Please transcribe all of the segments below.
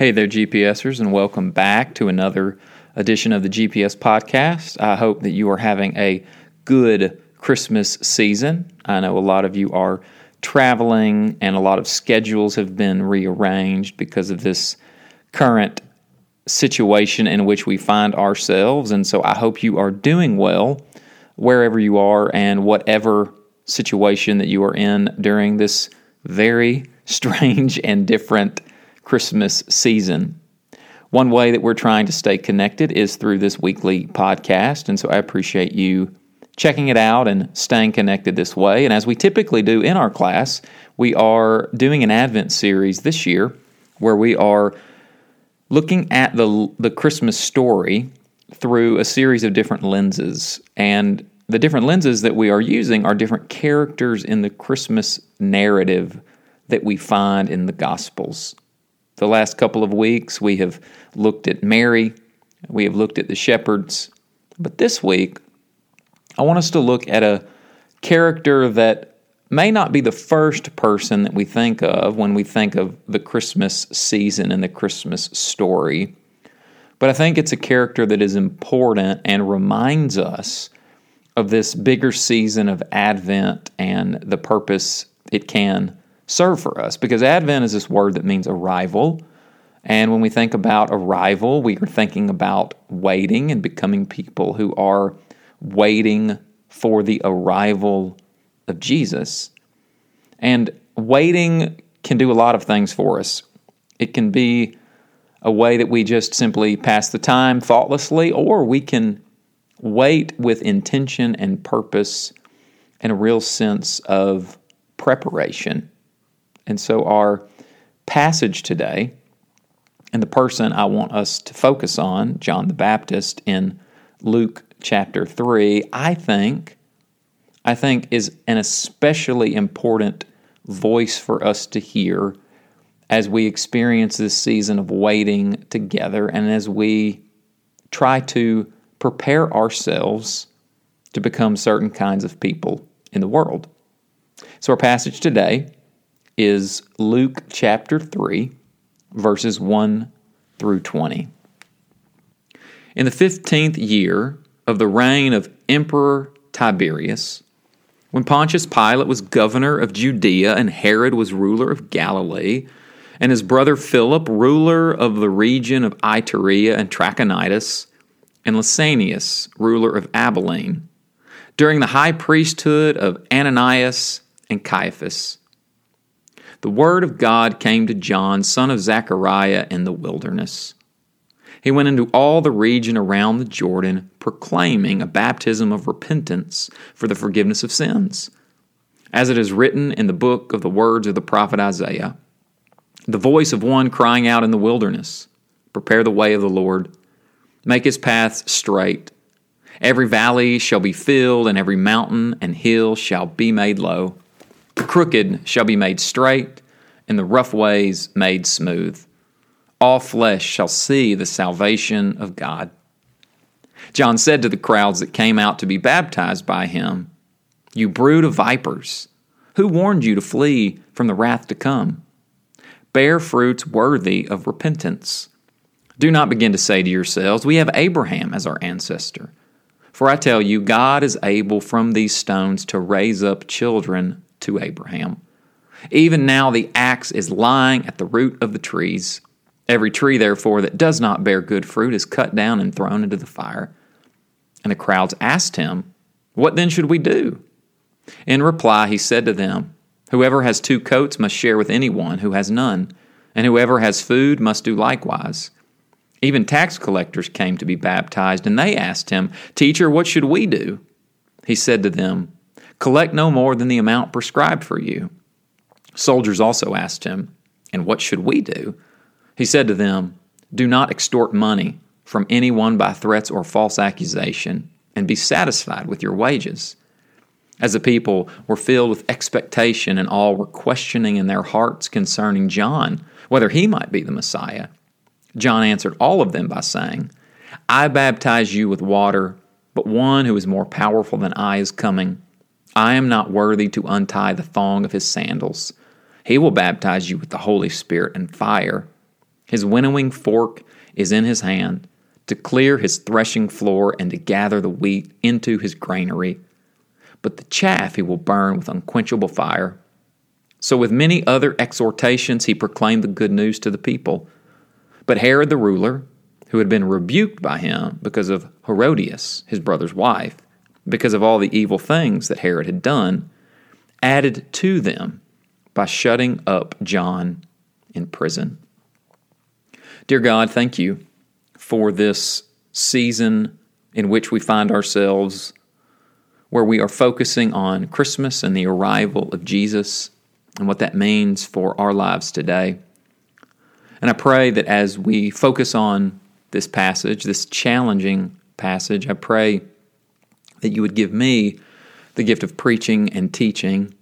Hey there, GPSers, and welcome back to another edition of the GPS podcast. I hope that you are having a good Christmas season. I know a lot of you are traveling, and a lot of schedules have been rearranged because of this current situation in which we find ourselves. And so I hope you are doing well wherever you are and whatever situation that you are in during this very strange and different Christmas season. One way that we're trying to stay connected is through this weekly podcast. And so I appreciate you checking it out and staying connected this way. And as we typically do in our class, we are doing an Advent series this year where we are looking at the, the Christmas story through a series of different lenses. And the different lenses that we are using are different characters in the Christmas narrative that we find in the Gospels. The last couple of weeks, we have looked at Mary, we have looked at the shepherds, but this week, I want us to look at a character that may not be the first person that we think of when we think of the Christmas season and the Christmas story, but I think it's a character that is important and reminds us of this bigger season of Advent and the purpose it can serve for us. Because Advent is this word that means arrival. And when we think about arrival, we are thinking about waiting and becoming people who are waiting for the arrival of Jesus. And waiting can do a lot of things for us. It can be a way that we just simply pass the time thoughtlessly, or we can wait with intention and purpose and a real sense of preparation. And so, our passage today, and the person I want us to focus on, John the Baptist in Luke chapter 3, I think, I think is an especially important voice for us to hear as we experience this season of waiting together and as we try to prepare ourselves to become certain kinds of people in the world. So, our passage today is Luke chapter 3, verses 1 through 20. In the 15th year of the reign of Emperor Tiberius, when Pontius Pilate was governor of Judea and Herod was ruler of Galilee, and his brother Philip, ruler of the region of Iturea and Trachonitis, and Lysanias, ruler of Abilene, during the high priesthood of Ananias and Caiaphas. The word of God came to John, son of Zechariah, in the wilderness. He went into all the region around the Jordan, proclaiming a baptism of repentance for the forgiveness of sins. As it is written in the book of the words of the prophet Isaiah the voice of one crying out in the wilderness, Prepare the way of the Lord, make his paths straight. Every valley shall be filled, and every mountain and hill shall be made low. The crooked shall be made straight, and the rough ways made smooth all flesh shall see the salvation of God. John said to the crowds that came out to be baptized by him, You brood of vipers, who warned you to flee from the wrath to come? Bear fruits worthy of repentance. Do not begin to say to yourselves, We have Abraham as our ancestor. For I tell you, God is able from these stones to raise up children to Abraham. Even now the axe is lying at the root of the trees. Every tree, therefore, that does not bear good fruit is cut down and thrown into the fire. And the crowds asked him, What then should we do? In reply, he said to them, Whoever has two coats must share with anyone who has none, and whoever has food must do likewise. Even tax collectors came to be baptized, and they asked him, Teacher, what should we do? He said to them, Collect no more than the amount prescribed for you. Soldiers also asked him, And what should we do? He said to them, Do not extort money from anyone by threats or false accusation, and be satisfied with your wages. As the people were filled with expectation and all were questioning in their hearts concerning John, whether he might be the Messiah, John answered all of them by saying, I baptize you with water, but one who is more powerful than I is coming. I am not worthy to untie the thong of his sandals. He will baptize you with the Holy Spirit and fire His winnowing fork is in his hand to clear his threshing floor and to gather the wheat into his granary. But the chaff he will burn with unquenchable fire. So, with many other exhortations, he proclaimed the good news to the people. But Herod the ruler, who had been rebuked by him because of Herodias, his brother's wife, because of all the evil things that Herod had done, added to them by shutting up John in prison. Dear God, thank you for this season in which we find ourselves, where we are focusing on Christmas and the arrival of Jesus and what that means for our lives today. And I pray that as we focus on this passage, this challenging passage, I pray that you would give me the gift of preaching and teaching,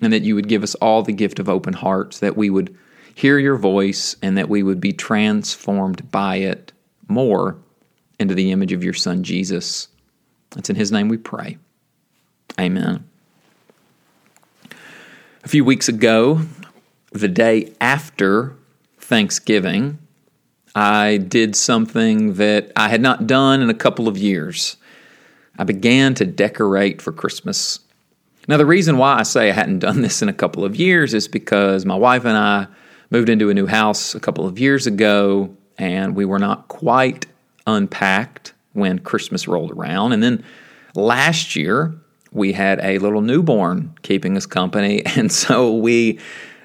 and that you would give us all the gift of open hearts, that we would hear your voice and that we would be transformed by it more into the image of your Son, Jesus. It's in His name we pray. Amen. A few weeks ago, the day after Thanksgiving, I did something that I had not done in a couple of years. I began to decorate for Christmas. Now, the reason why I say I hadn't done this in a couple of years is because my wife and I moved into a new house a couple of years ago, and we were not quite unpacked when Christmas rolled around. And then last year, we had a little newborn keeping us company, and so we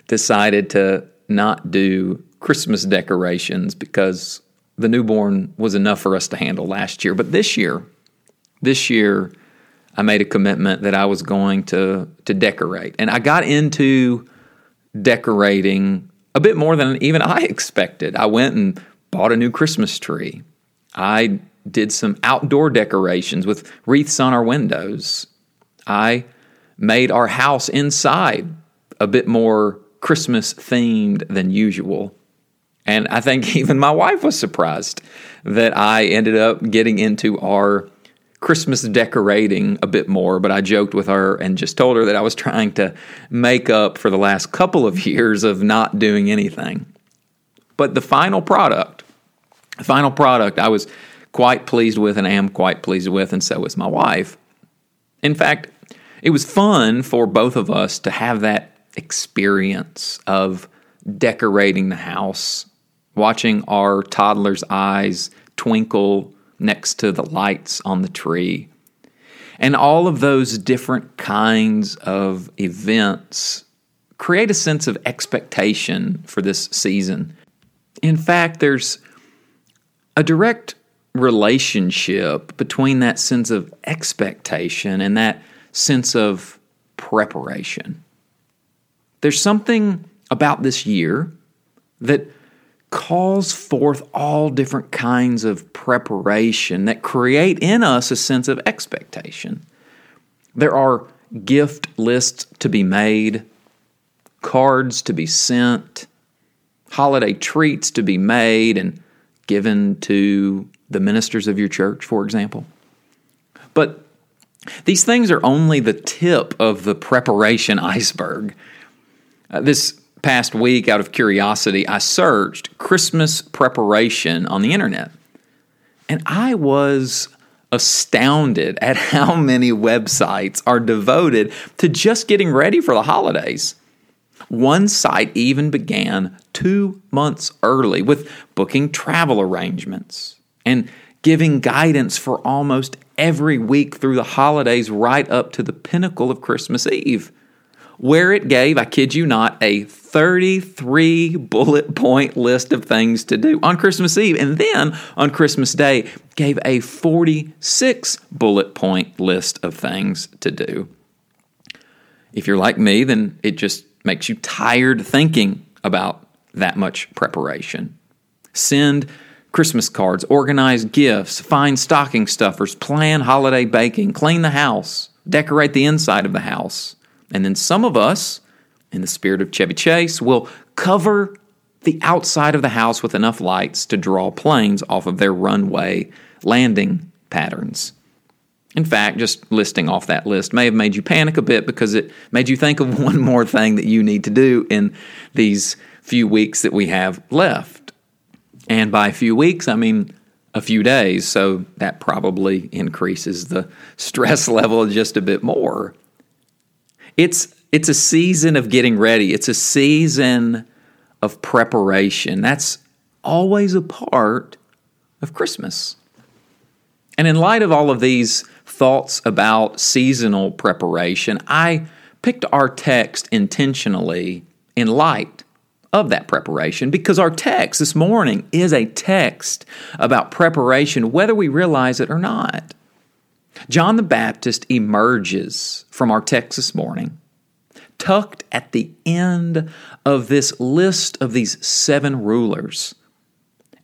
decided to not do Christmas decorations because the newborn was enough for us to handle last year. But this year, this year, I made a commitment that I was going to to decorate, and I got into decorating a bit more than even I expected. I went and bought a new Christmas tree. I did some outdoor decorations with wreaths on our windows. I made our house inside a bit more Christmas themed than usual. And I think even my wife was surprised that I ended up getting into our Christmas decorating a bit more, but I joked with her and just told her that I was trying to make up for the last couple of years of not doing anything. But the final product, the final product, I was quite pleased with and am quite pleased with, and so was my wife. In fact, it was fun for both of us to have that experience of decorating the house, watching our toddler's eyes twinkle next to the lights on the tree. And all of those different kinds of events create a sense of expectation for this season. In fact, there's a direct relationship between that sense of expectation and that sense of preparation. There's something about this year that calls forth all different kinds of preparation that create in us a sense of expectation. There are gift lists to be made, cards to be sent, holiday treats to be made and given to the ministers of your church, for example. But these things are only the tip of the preparation iceberg. Uh, this past week, out of curiosity, I searched Christmas preparation on the internet. And I was astounded at how many websites are devoted to just getting ready for the holidays. One site even began two months early with booking travel arrangements and giving guidance for almost every week through the holidays right up to the pinnacle of Christmas Eve where it gave, I kid you not, a 33 bullet point list of things to do on Christmas Eve. And then on Christmas Day, gave a 46 bullet point list of things to do. If you're like me, then it just makes you tired thinking about that much preparation. Send Christmas cards, organize gifts, find stocking stuffers, plan holiday baking, clean the house, decorate the inside of the house. And then some of us, in the spirit of Chevy Chase, will cover the outside of the house with enough lights to draw planes off of their runway landing patterns. In fact, just listing off that list may have made you panic a bit because it made you think of one more thing that you need to do in these few weeks that we have left. And by a few weeks, I mean a few days. So that probably increases the stress level just a bit more. It's it's a season of getting ready. It's a season of preparation. That's always a part of Christmas. And in light of all of these thoughts about seasonal preparation, I picked our text intentionally in light of that preparation because our text this morning is a text about preparation, whether we realize it or not. John the Baptist emerges from our text this morning, tucked at the end of this list of these seven rulers.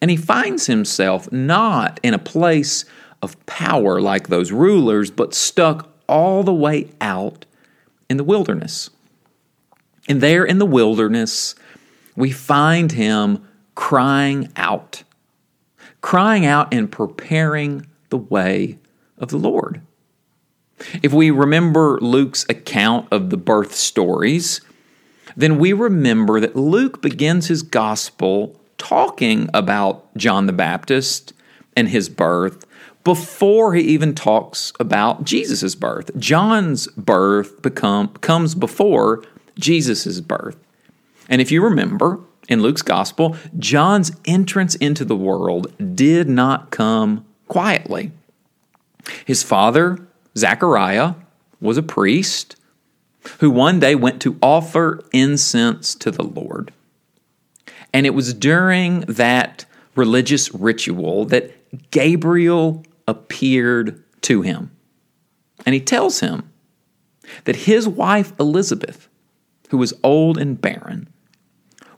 And he finds himself not in a place of power like those rulers, but stuck all the way out in the wilderness. And there in the wilderness, we find him crying out, crying out and preparing the way of the Lord. If we remember Luke's account of the birth stories, then we remember that Luke begins his gospel talking about John the Baptist and his birth before he even talks about Jesus' birth. John's birth become, comes before Jesus' birth. And if you remember in Luke's gospel, John's entrance into the world did not come quietly. His father, Zechariah, was a priest who one day went to offer incense to the Lord. And it was during that religious ritual that Gabriel appeared to him. And he tells him that his wife Elizabeth, who was old and barren,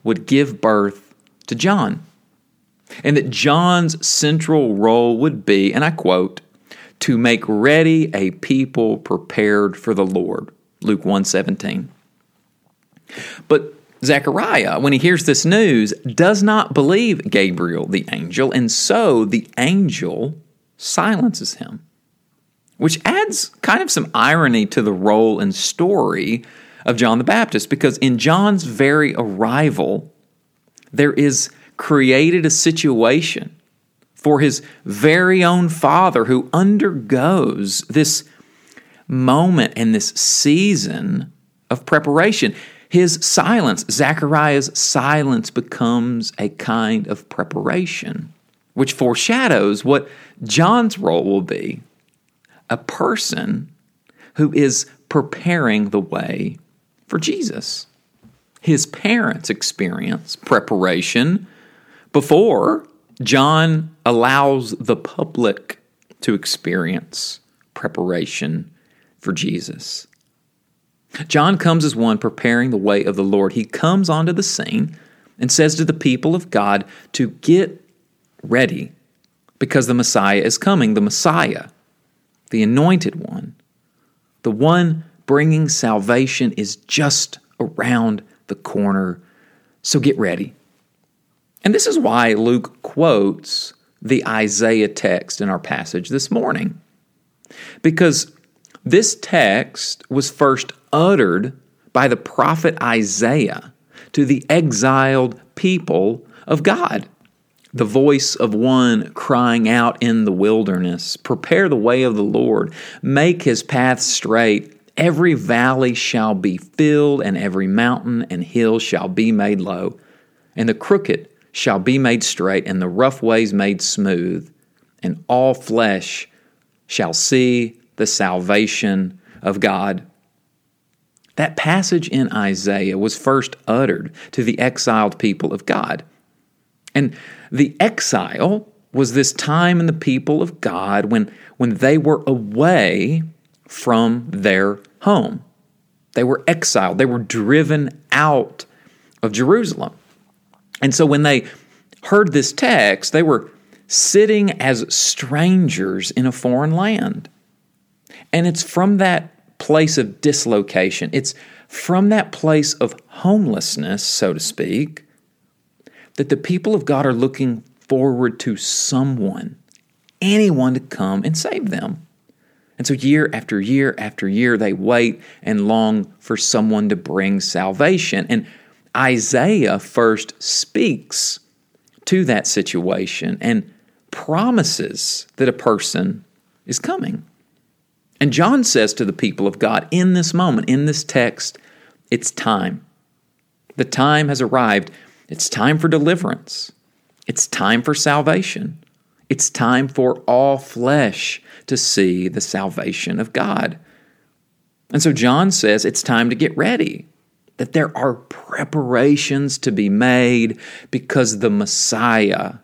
would give birth to John. And that John's central role would be, and I quote, to make ready a people prepared for the Lord. Luke 117. But Zechariah, when he hears this news, does not believe Gabriel the angel, and so the angel silences him, which adds kind of some irony to the role and story of John the Baptist, because in John's very arrival, there is created a situation for his very own father who undergoes this moment and this season of preparation. His silence, Zechariah's silence, becomes a kind of preparation, which foreshadows what John's role will be a person who is preparing the way for Jesus. His parents experience preparation before John allows the public to experience preparation for Jesus. John comes as one preparing the way of the Lord. He comes onto the scene and says to the people of God to get ready because the Messiah is coming, the Messiah, the anointed one, the one bringing salvation is just around the corner. So get ready. And this is why Luke quotes the Isaiah text in our passage this morning. Because this text was first uttered by the prophet Isaiah to the exiled people of God. The voice of one crying out in the wilderness, Prepare the way of the Lord, make his path straight. Every valley shall be filled, and every mountain and hill shall be made low, and the crooked shall be made straight, and the rough ways made smooth, and all flesh shall see the salvation of God. That passage in Isaiah was first uttered to the exiled people of God. And the exile was this time in the people of God when, when they were away from their home. They were exiled, they were driven out of Jerusalem. And so when they heard this text, they were sitting as strangers in a foreign land. And it's from that place of dislocation, it's from that place of homelessness, so to speak, that the people of God are looking forward to someone, anyone to come and save them. And so, year after year after year, they wait and long for someone to bring salvation. And Isaiah first speaks to that situation and promises that a person is coming. And John says to the people of God in this moment, in this text, it's time. The time has arrived. It's time for deliverance. It's time for salvation. It's time for all flesh to see the salvation of God. And so John says it's time to get ready, that there are preparations to be made because the Messiah,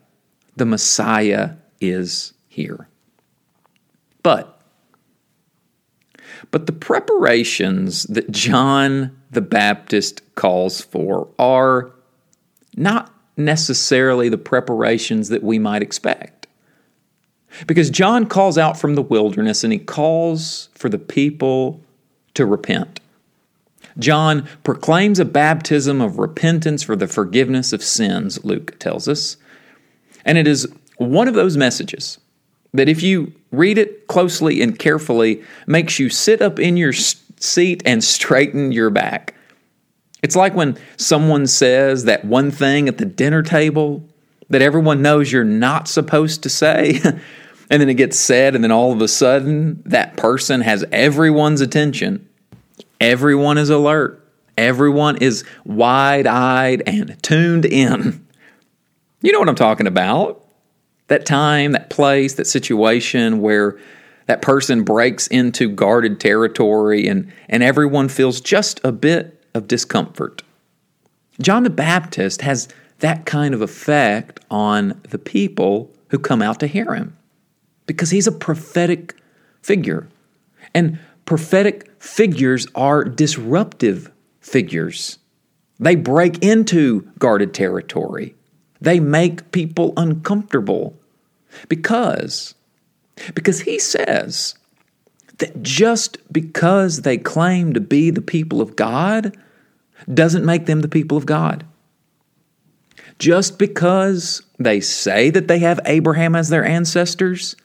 the Messiah is here. But but the preparations that John the Baptist calls for are not necessarily the preparations that we might expect. Because John calls out from the wilderness and he calls for the people to repent. John proclaims a baptism of repentance for the forgiveness of sins, Luke tells us. And it is one of those messages that if you read it closely and carefully, makes you sit up in your seat and straighten your back. It's like when someone says that one thing at the dinner table that everyone knows you're not supposed to say, and then it gets said, and then all of a sudden that person has everyone's attention. Everyone is alert. Everyone is wide eyed and tuned in. You know what I'm talking about that time, that place, that situation where that person breaks into guarded territory and, and everyone feels just a bit of discomfort. John the Baptist has that kind of effect on the people who come out to hear him because he's a prophetic figure. And prophetic figures are disruptive figures. They break into guarded territory. They make people uncomfortable because because he says that just because they claim to be the people of God doesn't make them the people of God. Just because they say that they have Abraham as their ancestors,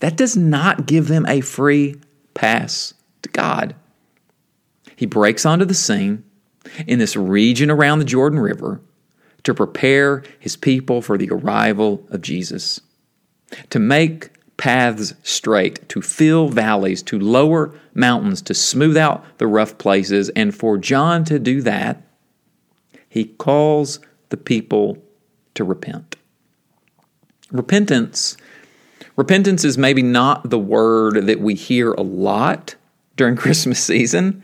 that does not give them a free pass to God. He breaks onto the scene in this region around the Jordan River to prepare his people for the arrival of Jesus, to make paths straight, to fill valleys, to lower mountains, to smooth out the rough places. And for John to do that, he calls the people to repent. Repentance repentance is maybe not the word that we hear a lot during Christmas season.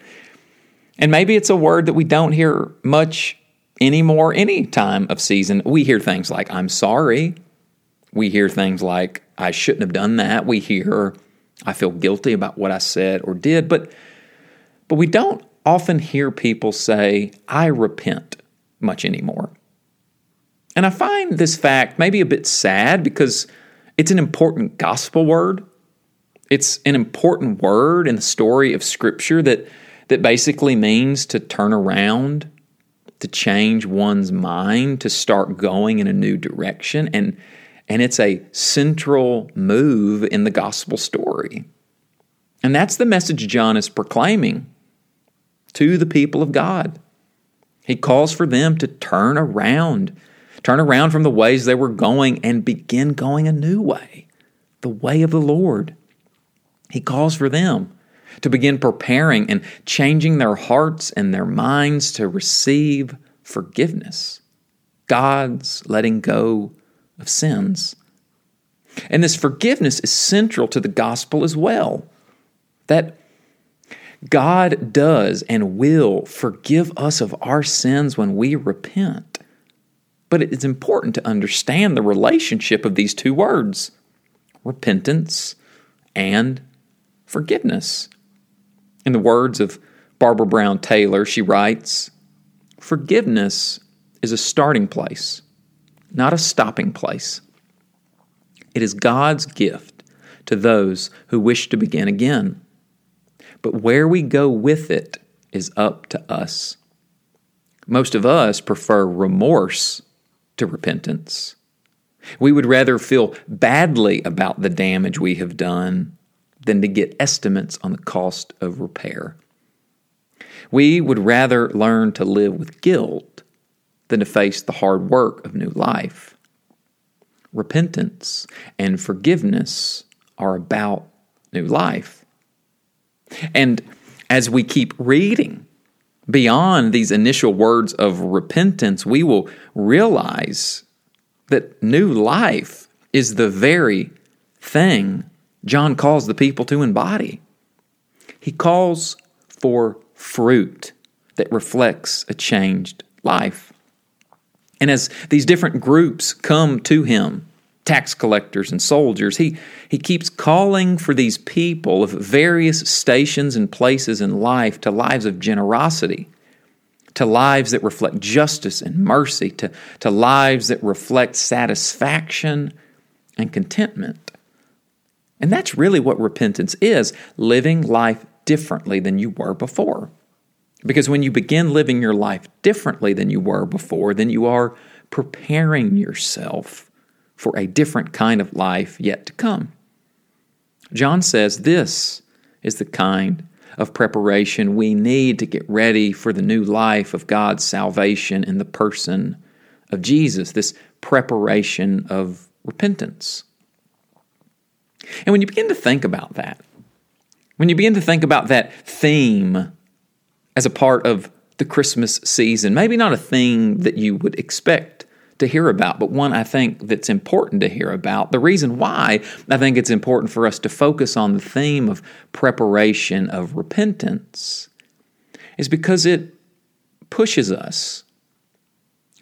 And maybe it's a word that we don't hear much anymore any time of season. We hear things like, I'm sorry. We hear things like, I shouldn't have done that. We hear, I feel guilty about what I said or did. But, but we don't often hear people say, I repent much anymore. And I find this fact maybe a bit sad because it's an important gospel word. It's an important word in the story of Scripture that, that basically means to turn around to change one's mind, to start going in a new direction. And, and it's a central move in the gospel story. And that's the message John is proclaiming to the people of God. He calls for them to turn around, turn around from the ways they were going and begin going a new way, the way of the Lord. He calls for them to begin preparing and changing their hearts and their minds to receive forgiveness, God's letting go of sins. And this forgiveness is central to the gospel as well. That God does and will forgive us of our sins when we repent. But it's important to understand the relationship of these two words repentance and forgiveness. In the words of Barbara Brown Taylor, she writes Forgiveness is a starting place, not a stopping place. It is God's gift to those who wish to begin again. But where we go with it is up to us. Most of us prefer remorse to repentance. We would rather feel badly about the damage we have done than to get estimates on the cost of repair. We would rather learn to live with guilt than to face the hard work of new life. repentance and forgiveness are about new life. And as we keep reading beyond these initial words of repentance, we will realize that new life is the very thing John calls the people to embody. He calls for fruit that reflects a changed life. And as these different groups come to him, tax collectors and soldiers, he, he keeps calling for these people of various stations and places in life to lives of generosity, to lives that reflect justice and mercy, to, to lives that reflect satisfaction and contentment. And that's really what repentance is living life differently than you were before. Because when you begin living your life differently than you were before, then you are preparing yourself for a different kind of life yet to come. John says this is the kind of preparation we need to get ready for the new life of God's salvation in the person of Jesus, this preparation of repentance. And when you begin to think about that, when you begin to think about that theme as a part of the Christmas season. Maybe not a thing that you would expect to hear about, but one I think that's important to hear about. The reason why I think it's important for us to focus on the theme of preparation of repentance is because it pushes us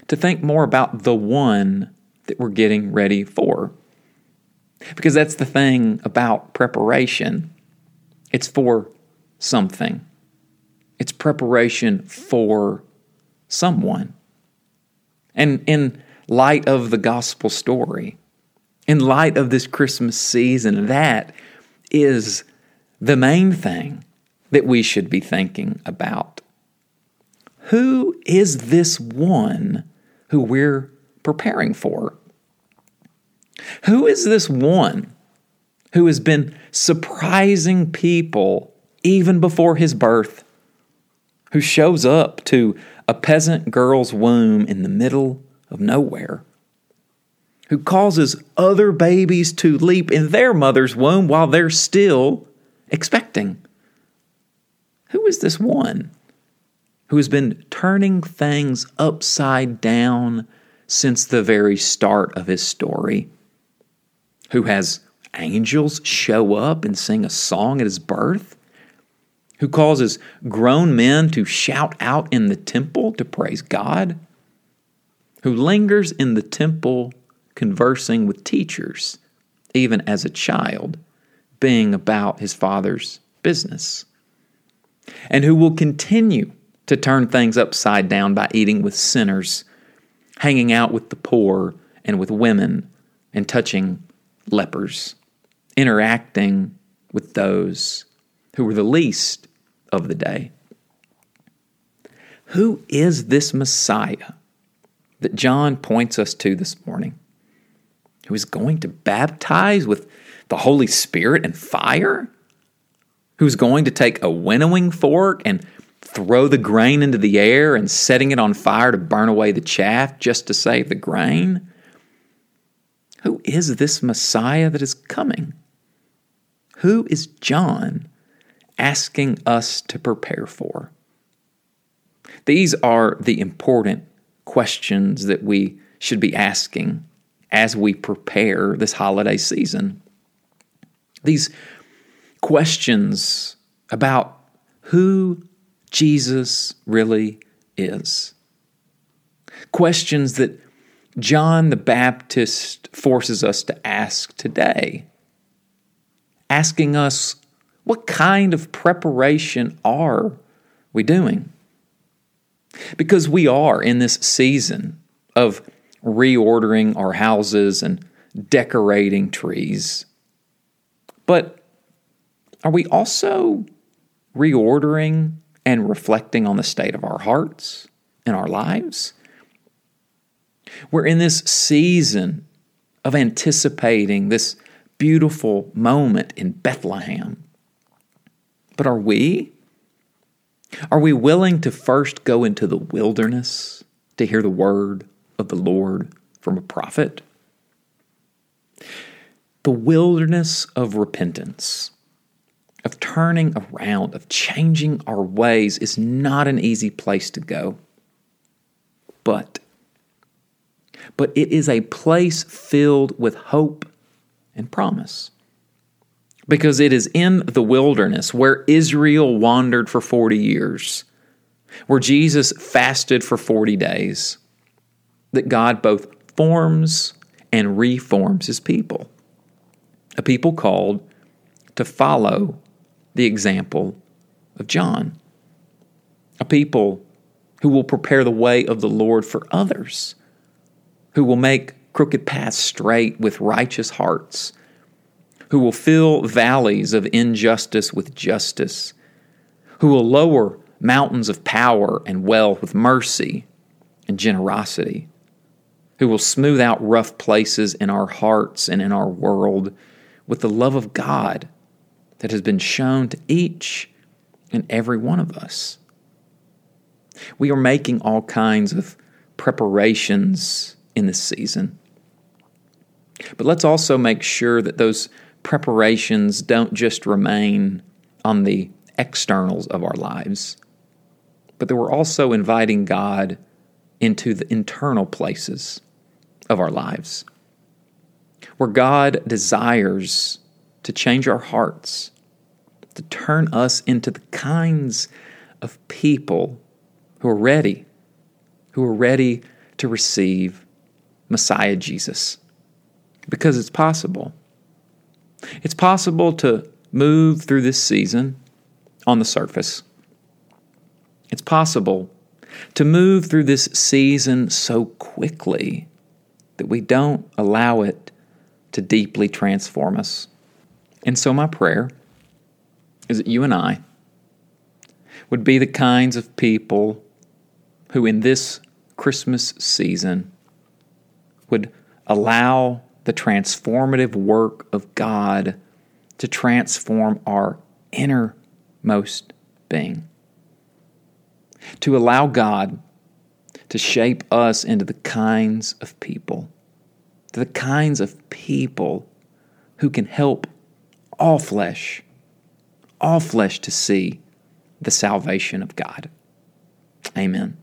to think more about the one that we're getting ready for. Because that's the thing about preparation it's for something. It's preparation for someone. And in light of the gospel story, in light of this Christmas season, that is the main thing that we should be thinking about. Who is this one who we're preparing for? Who is this one who has been surprising people even before his birth? who shows up to a peasant girl's womb in the middle of nowhere, who causes other babies to leap in their mother's womb while they're still expecting. Who is this one who has been turning things upside down since the very start of his story? Who has angels show up and sing a song at his birth? who causes grown men to shout out in the temple to praise God, who lingers in the temple conversing with teachers, even as a child, being about his father's business, and who will continue to turn things upside down by eating with sinners, hanging out with the poor and with women, and touching lepers, interacting with those who were the least of the day. Who is this Messiah that John points us to this morning? Who is going to baptize with the Holy Spirit and fire? Who's going to take a winnowing fork and throw the grain into the air and setting it on fire to burn away the chaff just to save the grain? Who is this Messiah that is coming? Who is John asking us to prepare for? These are the important questions that we should be asking as we prepare this holiday season. These questions about who Jesus really is. Questions that John the Baptist forces us to ask today. Asking us what kind of preparation are we doing? Because we are in this season of reordering our houses and decorating trees. But are we also reordering and reflecting on the state of our hearts and our lives? We're in this season of anticipating this beautiful moment in Bethlehem but are we? Are we willing to first go into the wilderness to hear the word of the Lord from a prophet? the wilderness of repentance, of turning around, of changing our ways, is not an easy place to go. But, but it is a place filled with hope and promise. Because it is in the wilderness where Israel wandered for 40 years, where Jesus fasted for 40 days, that God both forms and reforms his people. A people called to follow the example of John, a people who will prepare the way of the Lord for others, who will make crooked paths straight with righteous hearts, who will fill valleys of injustice with justice, who will lower mountains of power and wealth with mercy and generosity, who will smooth out rough places in our hearts and in our world with the love of God that has been shown to each and every one of us. We are making all kinds of preparations in this season. But let's also make sure that those preparations don't just remain on the externals of our lives, but that we're also inviting God into the internal places of our lives where God desires to change our hearts, to turn us into the kinds of people who are ready, who are ready to receive Messiah Jesus. Because it's possible. It's possible to move through this season on the surface. It's possible to move through this season so quickly that we don't allow it to deeply transform us. And so, my prayer is that you and I would be the kinds of people who, in this Christmas season, would allow the transformative work of God to transform our innermost being. To allow God to shape us into the kinds of people the kinds of people who can help all flesh, all flesh to see the salvation of God. Amen.